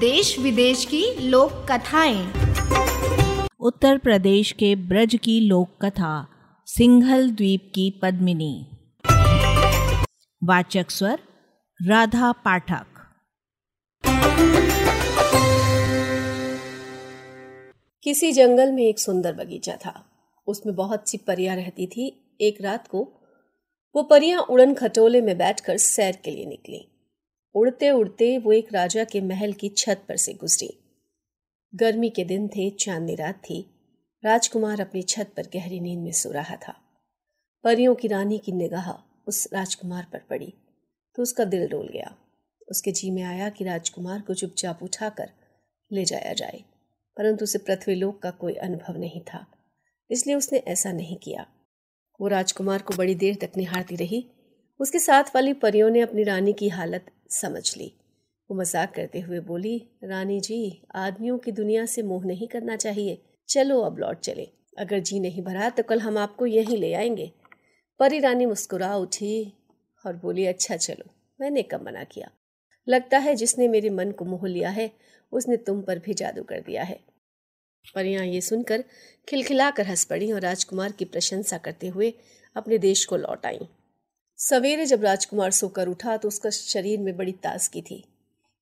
देश विदेश की लोक कथाएँ उत्तर प्रदेश के ब्रज की लोक कथा सिंघल द्वीप की पद्मिनी। वाचक स्वर राधा पाठक। किसी जंगल में एक सुंदर बगीचा था। उसमें बहुत सी परियाँ रहती थी। एक रात को वो परियाँ उड़न खटोले में बैठकर सैर के लिए निकली। उड़ते उड़ते वो एक राजा के महल की छत पर से गुजरी। गर्मी के दिन थे, चांदनी रात थी। राजकुमार अपनी छत पर गहरी नींद में सो रहा था। परियों की रानी की निगाह उस राजकुमार पर पड़ी तो उसका दिल डोल गया। उसके जी में आया कि राजकुमार को चुपचाप उठाकर ले जाया जाए, परंतु उसे पृथ्वीलोक का कोई अनुभव नहीं था, इसलिए उसने ऐसा नहीं किया। वो राजकुमार को बड़ी देर तक निहारती रही उसके साथ वाली परियों ने अपनी रानी की हालत समझ ली। वो मज़ाक करते हुए बोली, रानी जी, आदमियों की दुनिया से मोह नहीं करना चाहिए। चलो अब लौट चले। अगर जी नहीं भरा तो कल हम आपको यहीं ले आएँगे। परी रानी मुस्कुरा उठी और बोली अच्छा चलो। मैंने कब मना किया? लगता है जिसने मेरे मन को मोह लिया है, उसने तुम पर भी जादू कर दिया है। परियाँ ये सुनकर खिलखिलाकर हंस पड़ी और राजकुमार की प्रशंसा करते हुए अपने देश को लौट आईं। सवेरे जब राजकुमार सोकर उठा तो उसका शरीर में बड़ी ताजगी थी।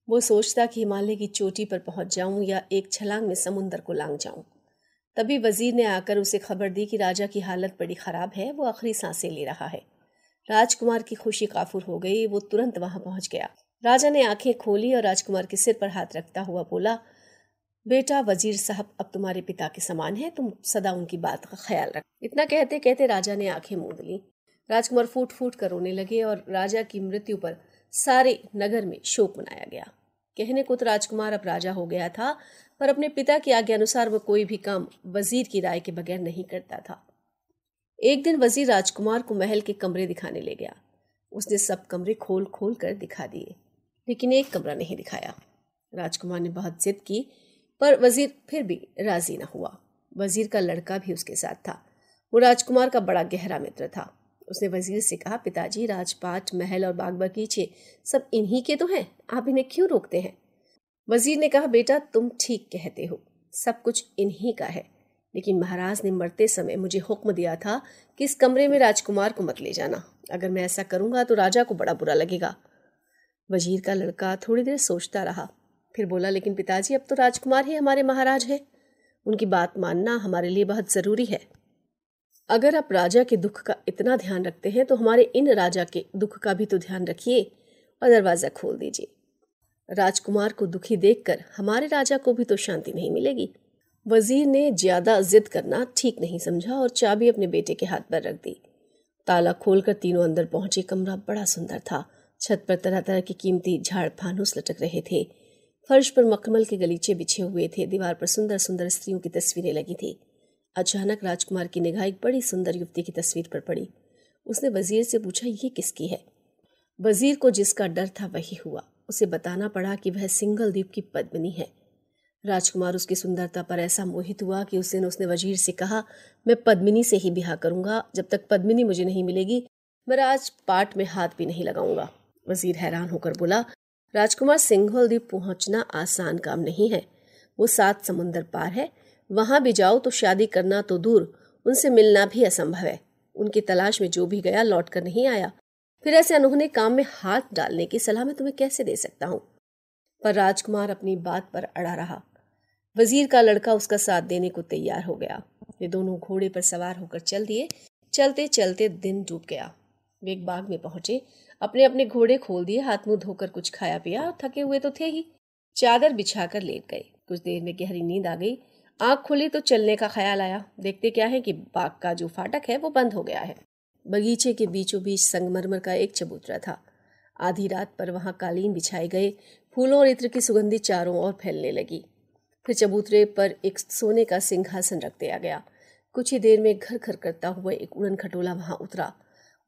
वो सोचता कि हिमालय की चोटी पर पहुँच जाऊँ या एक छलांग में समुंदर को लांग जाऊँ। तभी वज़ीर ने आकर उसे खबर दी कि राजा की हालत बड़ी खराब है, वो आखिरी साँसें ले रहा है। राजकुमार की खुशी काफुर हो गई, वो तुरंत वहाँ पहुँच गया। राजा ने आँखें खोली और राजकुमार के सिर पर हाथ रखता हुआ बोला, बेटा वज़ीर साहब, अब तुम्हारे पिता के समान है, तुम सदा उनकी बात का ख्याल रख। इतना कहते कहते राजा ने आँखें मूंद ली। राजकुमार फूट फूट कर रोने लगे और राजा की मृत्यु पर सारे नगर में शोक मनाया गया। कहने को तो राजकुमार अब राजा हो गया था, पर अपने पिता की आज्ञा अनुसार वह कोई भी काम वज़ीर की राय के बगैर नहीं करता था। एक दिन वज़ीर राजकुमार को महल के कमरे दिखाने ले गया। उसने सब कमरे खोल खोल कर दिखा दिए, लेकिन एक कमरा नहीं दिखाया। राजकुमार ने बहुत जिद की, पर वज़ीर फिर भी राज़ी न हुआ। वज़ीर का लड़का भी उसके साथ था। वो राजकुमार का बड़ा गहरा मित्र था। उसने वज़ीर से कहा, पिताजी, राजपाट, महल और बाग बगीचे सब इन्हीं के तो हैं, आप इन्हें क्यों रोकते हैं? वज़ीर ने कहा, बेटा, तुम ठीक कहते हो, सब कुछ इन्हीं का है, लेकिन महाराज ने मरते समय मुझे हुक्म दिया था कि इस कमरे में राजकुमार को मत ले जाना। अगर मैं ऐसा करूँगा तो राजा को बड़ा बुरा लगेगा। वज़ीर का लड़का थोड़ी देर सोचता रहा, फिर बोला, लेकिन पिताजी, अब तो राजकुमार ही हमारे महाराज हैं। उनकी बात मानना हमारे लिए बहुत ज़रूरी है। अगर आप राजा के दुख का इतना ध्यान रखते हैं तो हमारे इन राजा के दुख का भी तो ध्यान रखिए और दरवाज़ा खोल दीजिए। राजकुमार को दुखी देखकर हमारे राजा को भी तो शांति नहीं मिलेगी। वज़ीर ने ज़्यादा जिद करना ठीक नहीं समझा और चाबी अपने बेटे के हाथ पर रख दी। ताला खोलकर तीनों अंदर पहुँचे, कमरा बड़ा सुंदर था। छत पर तरह तरह की कीमती झाड़ फानूस लटक रहे थे। फर्श पर मखमल के गलीचे बिछे हुए थे। दीवार पर सुंदर सुंदर स्त्रियों की तस्वीरें लगी थी। अचानक राजकुमार की निगाह एक बड़ी सुंदर युवती की तस्वीर पर पड़ी। उसने वज़ीर से पूछा, ये किसकी है? वज़ीर को जिसका डर था वही हुआ। उसे बताना पड़ा कि वह सिंगल द्वीप की पद्मिनी है। राजकुमार उसकी सुंदरता पर ऐसा मोहित हुआ कि उस दिन उसने वज़ीर से कहा, मैं पद्मिनी से ही बिहा करूँगा। जब तक पद्मिनी मुझे नहीं मिलेगी, मैं आज पाट में हाथ भी नहीं लगाऊँगा। वज़ीर हैरान होकर बोला, राजकुमार सिंघल द्वीप पहुँचना आसान काम नहीं है। वो सात समुंदर पार है। वहाँ भी जाओ तो शादी करना तो दूर, उनसे मिलना भी असंभव है। उनकी तलाश में जो भी गया, लौट कर नहीं आया। फिर ऐसे अनोखने काम में हाथ डालने की सलाह मैं तुम्हें कैसे दे सकता हूँ? पर राजकुमार अपनी बात पर अड़ा रहा। वज़ीर का लड़का उसका साथ देने को तैयार हो गया। वे दोनों घोड़े पर सवार होकर चल दिए। चलते चलते दिन डूब गया। वे एक बाग में पहुँचे। अपने अपने घोड़े खोल दिए। हाथ मुँह धोकर कुछ खाया पिया और थके हुए तो थे ही। चादर बिछाकर लेट गए। कुछ देर में गहरी नींद आ गई। आँख खुली तो चलने का ख्याल आया। देखते क्या है कि बाग का जो फाटक है, वो बंद हो गया है। बगीचे के बीचों बीच संगमरमर का एक चबूतरा था। आधी रात पर वहाँ कालीन बिछाए गए फूलों और इत्र की सुगंधी चारों ओर फैलने लगी। फिर चबूतरे पर एक सोने का सिंहासन रख दिया गया। कुछ ही देर में घर घर करता हुआ एक उड़न खटोला वहाँ उतरा।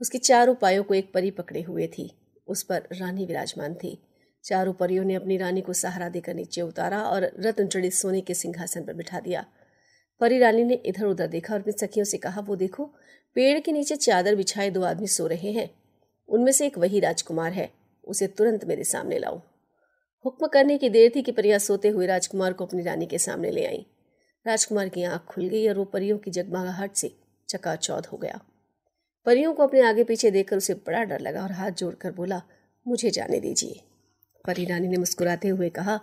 उसके चारों पायों को एक परी पकड़े हुए थी। उस पर रानी विराजमान थी। चारों परियों ने अपनी रानी को सहारा देकर नीचे उतारा और रत्न जड़ित सोने के सिंहासन पर बिठा दिया। परी रानी ने इधर उधर देखा और अपनी सखियों से कहा, वो देखो, पेड़ के नीचे चादर बिछाए दो आदमी सो रहे हैं। उनमें से एक वही राजकुमार है। उसे तुरंत मेरे सामने लाओ। हुक्म करने की देर थी कि परियाँ सोते हुए राजकुमार को अपनी रानी के सामने ले आई। राजकुमार की आँख खुल गई और वो परियों की जगमगाहट से चकाचौध हो गया। परियों को अपने आगे पीछे देखकर उसे बड़ा डर लगा और हाथ जोड़कर बोला, मुझे जाने दीजिए। परी रानी ने मुस्कुराते हुए कहा,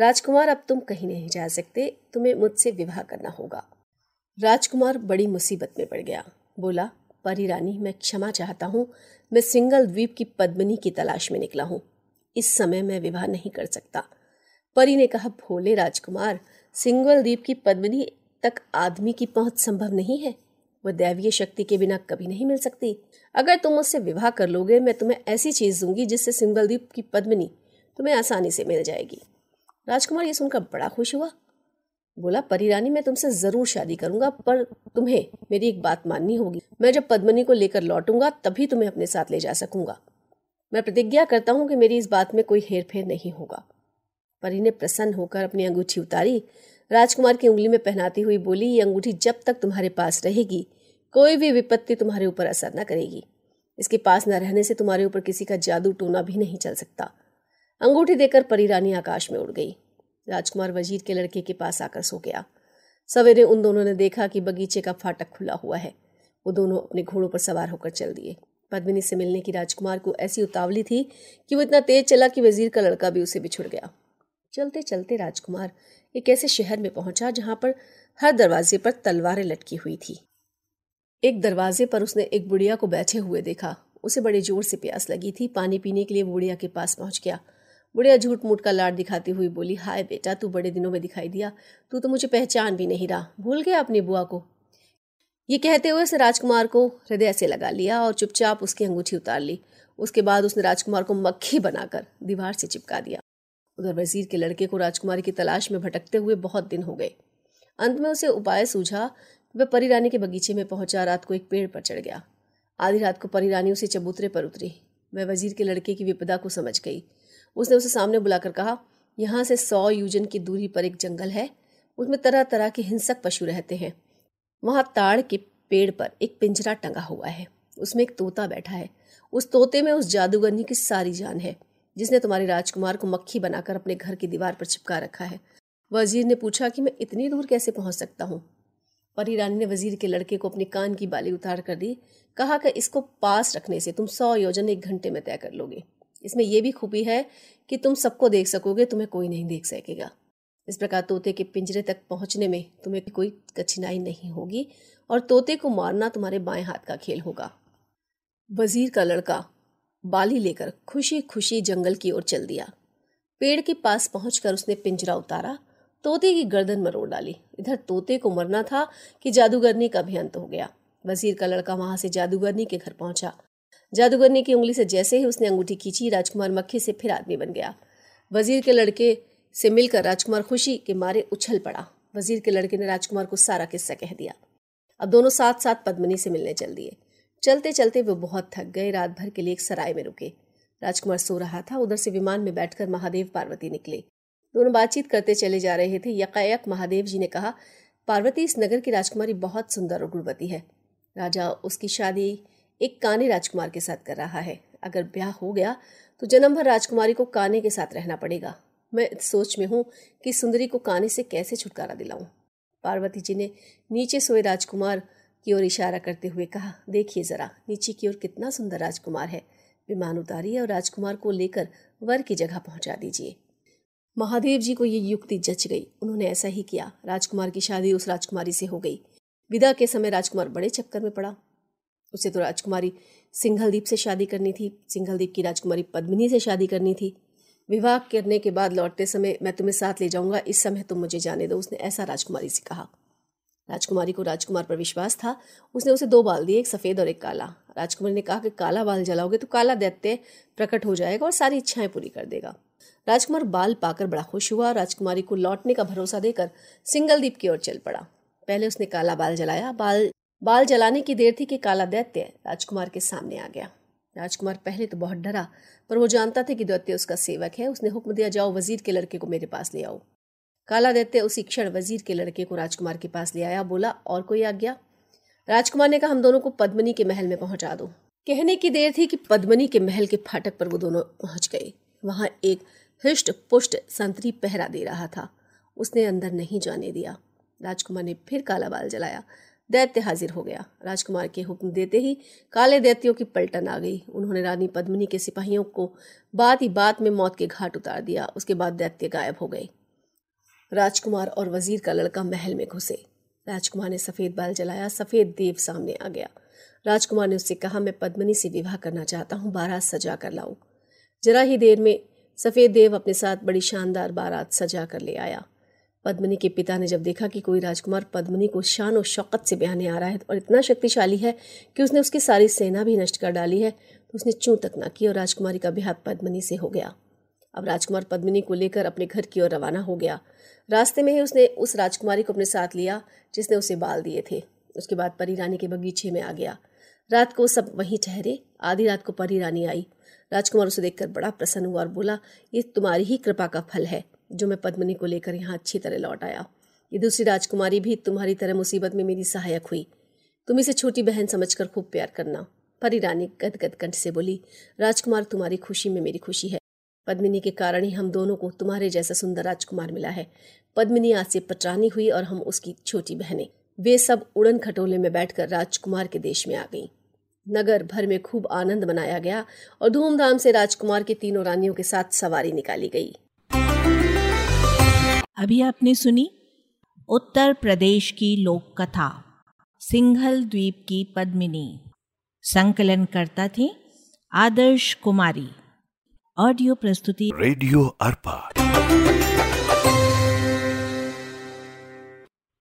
राजकुमार, अब तुम कहीं नहीं जा सकते। तुम्हें मुझसे विवाह करना होगा। राजकुमार बड़ी मुसीबत में पड़ गया। बोला, परी रानी, मैं क्षमा चाहता हूँ। मैं सिंगल द्वीप की पद्मनी की तलाश में निकला हूँ। इस समय मैं विवाह नहीं कर सकता। परी ने कहा, भोले राजकुमार, सिंगल द्वीप की पद्मनी तक आदमी की पहुँच संभव नहीं है। वह दैवीय शक्ति के बिना कभी नहीं मिल सकती। अगर तुम मुझसे विवाह कर लोगे, मैं तुम्हें ऐसी चीज़ दूँगी जिससे सिंगल द्वीप की पद्मनी तुम्हें आसानी से मिल जाएगी। राजकुमार ये सुनकर बड़ा खुश हुआ। बोला परी रानी मैं तुमसे ज़रूर शादी करूँगा, पर तुम्हें मेरी एक बात माननी होगी। मैं जब पद्मनी को लेकर लौटूँगा, तभी तुम्हें अपने साथ ले जा सकूँगा। मैं प्रतिज्ञा करता हूँ कि मेरी इस बात में कोई हेर फेर नहीं होगा। परी ने प्रसन्न होकर अपनी अंगूठी उतारी। राजकुमार की उंगली में पहनाती हुई बोली, ये अंगूठी जब तक तुम्हारे पास रहेगी, कोई भी विपत्ति तुम्हारे ऊपर असर न करेगी। इसके पास न रहने से तुम्हारे ऊपर किसी का जादू टोना भी नहीं चल सकता। अंगूठी देकर परी रानी आकाश में उड़ गई। राजकुमार वज़ीर के लड़के के पास आकर सो गया। सवेरे उन दोनों ने देखा कि बगीचे का फाटक खुला हुआ है। वो दोनों अपने घोड़ों पर सवार होकर चल दिए। पद्मिनी से मिलने की राजकुमार को ऐसी उतावली थी कि वो इतना तेज चला कि वज़ीर का लड़का भी उसे बिछुड़ गया। चलते चलते राजकुमार एक ऐसे शहर में पहुँचा जहाँ पर हर दरवाजे पर तलवारें लटकी हुई थी। एक दरवाजे पर उसने एक बुढ़िया को बैठे हुए देखा। उसे बड़े ज़ोर से प्यास लगी थी। पानी पीने के लिए बुढ़िया के पास पहुँच गया। बुढ़िया झूठ मूठ का लाड दिखाती हुई बोली, हाय बेटा, तू बड़े दिनों में दिखाई दिया। तू तो मुझे पहचान भी नहीं रहा। भूल गया अपनी बुआ को? ये कहते हुए उसने राजकुमार को हृदय से लगा लिया और चुपचाप उसकी अंगूठी उतार ली। उसके बाद उसने राजकुमार को मक्खी बनाकर दीवार से चिपका दिया। उधर वज़ीर के लड़के को राजकुमारी की तलाश में भटकते हुए बहुत दिन हो गए। अंत में उसे उपाय सूझा, वह परी रानी के बगीचे में पहुँचा, रात को एक पेड़ पर चढ़ गया। आधी रात को परी रानी उसे चबूतरे पर उतरी। वह वज़ीर के लड़के की विपदा को समझ गई। उसने उसे सामने बुलाकर कहा, यहाँ से सौ यूजन की दूरी पर एक जंगल है। उसमें तरह तरह के हिंसक पशु रहते हैं। वहाँ ताड़ के पेड़ पर एक पिंजरा टंगा हुआ है। उसमें एक तोता बैठा है। उस तोते में उस जादूगरनी की सारी जान है, जिसने तुम्हारे राजकुमार को मक्खी बनाकर अपने घर की दीवार पर चिपका रखा है। वज़ीर ने पूछा कि मैं इतनी दूर कैसे पहुँच सकता हूँ? परी रानी ने वज़ीर के लड़के को अपनी कान की बाली उतार कर दी। कहा कि इसको पास रखने से तुम सौ योजन एक घंटे में तय कर लोगे। इसमें यह भी खूबी है कि तुम सबको देख सकोगे, तुम्हें कोई नहीं देख सकेगा। इस प्रकार तोते के पिंजरे तक पहुँचने में तुम्हें कोई कठिनाई नहीं होगी और तोते को मारना तुम्हारे बाएँ हाथ का खेल होगा। वज़ीर का लड़का बाली लेकर खुशी खुशी जंगल की ओर चल दिया। पेड़ के पास पहुंचकर उसने पिंजरा उतारा। तोते की गर्दन मरोड़ डाली। इधर तोते को मरना था कि जादूगरनी का भी अंत हो गया। वज़ीर का लड़का वहाँ से जादूगरनी के घर पहुँचा। जादूगरनी की उंगली से जैसे ही उसने अंगूठी खींची, राजकुमार मक्खी से फिर आदमी बन गया। वज़ीर के लड़के से मिलकर राजकुमार खुशी के मारे उछल पड़ा। वज़ीर के लड़के ने राजकुमार को सारा किस्सा कह दिया। अब दोनों साथ साथ पद्मनी से मिलने चल दिए। चलते चलते वे बहुत थक गए रात भर के लिए एक सराय में रुके। राजकुमार सो रहा था, उधर से विमान में बैठकर महादेव पार्वती निकले। दोनों बातचीत करते चले जा रहे थे। यकायक महादेव जी ने कहा, पार्वती, इस नगर की राजकुमारी बहुत सुंदर और गुणवती है। राजा, उसकी शादी एक काने राजकुमार के साथ कर रहा है। अगर ब्याह हो गया तो जन्म भर राजकुमारी को काने के साथ रहना पड़ेगा। मैं सोच में हूँ कि सुंदरी को काने से कैसे छुटकारा दिलाऊं। पार्वती जी ने नीचे सोए राजकुमार की ओर इशारा करते हुए कहा, देखिए जरा, नीचे की ओर कितना सुंदर राजकुमार है। विमान उतारिए और राजकुमार को लेकर वर की जगह पहुँचा दीजिए महादेव जी को ये युक्ति जच गई। उन्होंने ऐसा ही किया। राजकुमार की शादी उस राजकुमारी से हो गई। विदा के समय राजकुमार बड़े चक्कर में पड़ा। उसे तो राजकुमारी सिंघलदीप से शादी करनी थी, सिंघलदीप की राजकुमारी पद्मिनी से शादी करनी थी। विवाह करने के बाद लौटते समय मैं तुम्हें साथ ले जाऊँगा, इस समय तुम मुझे जाने दो, उसने ऐसा राजकुमारी से कहा। राजकुमारी को राजकुमार पर विश्वास था, उसने उसे दो बाल दिए, एक सफ़ेद और एक काला। राजकुमारी ने कहा कि काला बाल जलाओगे तो काला दैत्य प्रकट हो जाएगा और सारी इच्छाएँ पूरी कर देगा। राजकुमार बाल पाकर बड़ा खुश हुआ, राजकुमारी को लौटने का भरोसा देकर सिंगलदीप की ओर चल पड़ा। पहले उसने काला बाल जलाया, बाल बाल जलाने की देर थी कि काला दैत्य राजकुमार के सामने आ गया। राजकुमार पहले तो बहुत डरा, पर वो जानता था कि दैत्य उसका सेवक है। उसने हुक्म दिया, जाओ, वज़ीर के लड़के को मेरे पास ले आओ। काला दैत्य उसी क्षण वज़ीर के लड़के को राजकुमार के पास ले आया, बोला, और कोई आज्ञा? राजकुमार ने कहा, हम दोनों को पद्मनी के महल में पहुँचा दो। कहने की देर थी कि पद्मनी के महल के फाटक पर वो दोनों पहुँच गए। वहाँ एक हृष्ट पुष्ट संतरी पहरा दे रहा था। उसने अंदर नहीं जाने दिया। राजकुमार ने फिर काला बाल जलाया। दैत्य हाजिर हो गया। राजकुमार के हुक्म देते ही काले दैत्यों की पलटन आ गई। उन्होंने रानी पद्मिनी के सिपाहियों को बात ही बात में मौत के घाट उतार दिया। उसके बाद दैत्य गायब हो गए। राजकुमार और वज़ीर का लड़का महल में घुसे। राजकुमार ने सफ़ेद बाल जलाया। सफ़ेद देव सामने आ गया। राजकुमार ने उससे कहा, मैं पद्मनी से विवाह करना चाहता हूँ। बारात सजा कर लाऊं जरा ही देर में सफ़ेद देव अपने साथ बड़ी शानदार बारात सजा कर ले आया। पद्मनी के पिता ने जब देखा कि कोई राजकुमार पद्मनी को शान और शौकत से बयाने आ रहा है और इतना शक्तिशाली है कि उसने उसकी सारी सेना भी नष्ट कर डाली है तो उसने चूं तक ना की और राजकुमारी का ब्याह पद्मनी से हो गया। अब राजकुमार पद्मिनी को लेकर अपने घर की ओर रवाना हो गया। रास्ते में ही उसने उस राजकुमारी को अपने साथ लिया, जिसने उसे बाल दिए थे। उसके बाद परी रानी के बगीचे में आ गया। रात को सब वहीं ठहरे, आधी रात को परी रानी आई। राजकुमार उसे देखकर बड़ा प्रसन्न हुआ और बोला, ये तुम्हारी ही कृपा का फल है। जो मैं पद्मनी को लेकर यहाँ अच्छी तरह लौट आया। ये दूसरी राजकुमारी भी तुम्हारी तरह मुसीबत में मेरी सहायक हुई। तुम इसे छोटी बहन समझकर खूब प्यार करना। परी रानी गदगद कंठ से बोली, राजकुमार तुम्हारी खुशी में मेरी खुशी है। पद्मिनी के कारण ही हम दोनों को तुम्हारे जैसा सुंदर राजकुमार मिला है। पद्मिनी आज से पटरानी हुई और हम उसकी छोटी बहनें। वे सब उड़न खटोले में बैठकर राजकुमार के देश में आ गईं। नगर भर में खूब आनंद मनाया गया और धूमधाम से राजकुमार की तीनों रानियों के साथ सवारी निकाली गई। अभी आपने सुनी? उत्तर प्रदेश की लोक कथा सिंघल द्वीप की पद्मिनी। संकलन करता थी आदर्श कुमारी। ऑडियो प्रस्तुति रेडियो अर्पा।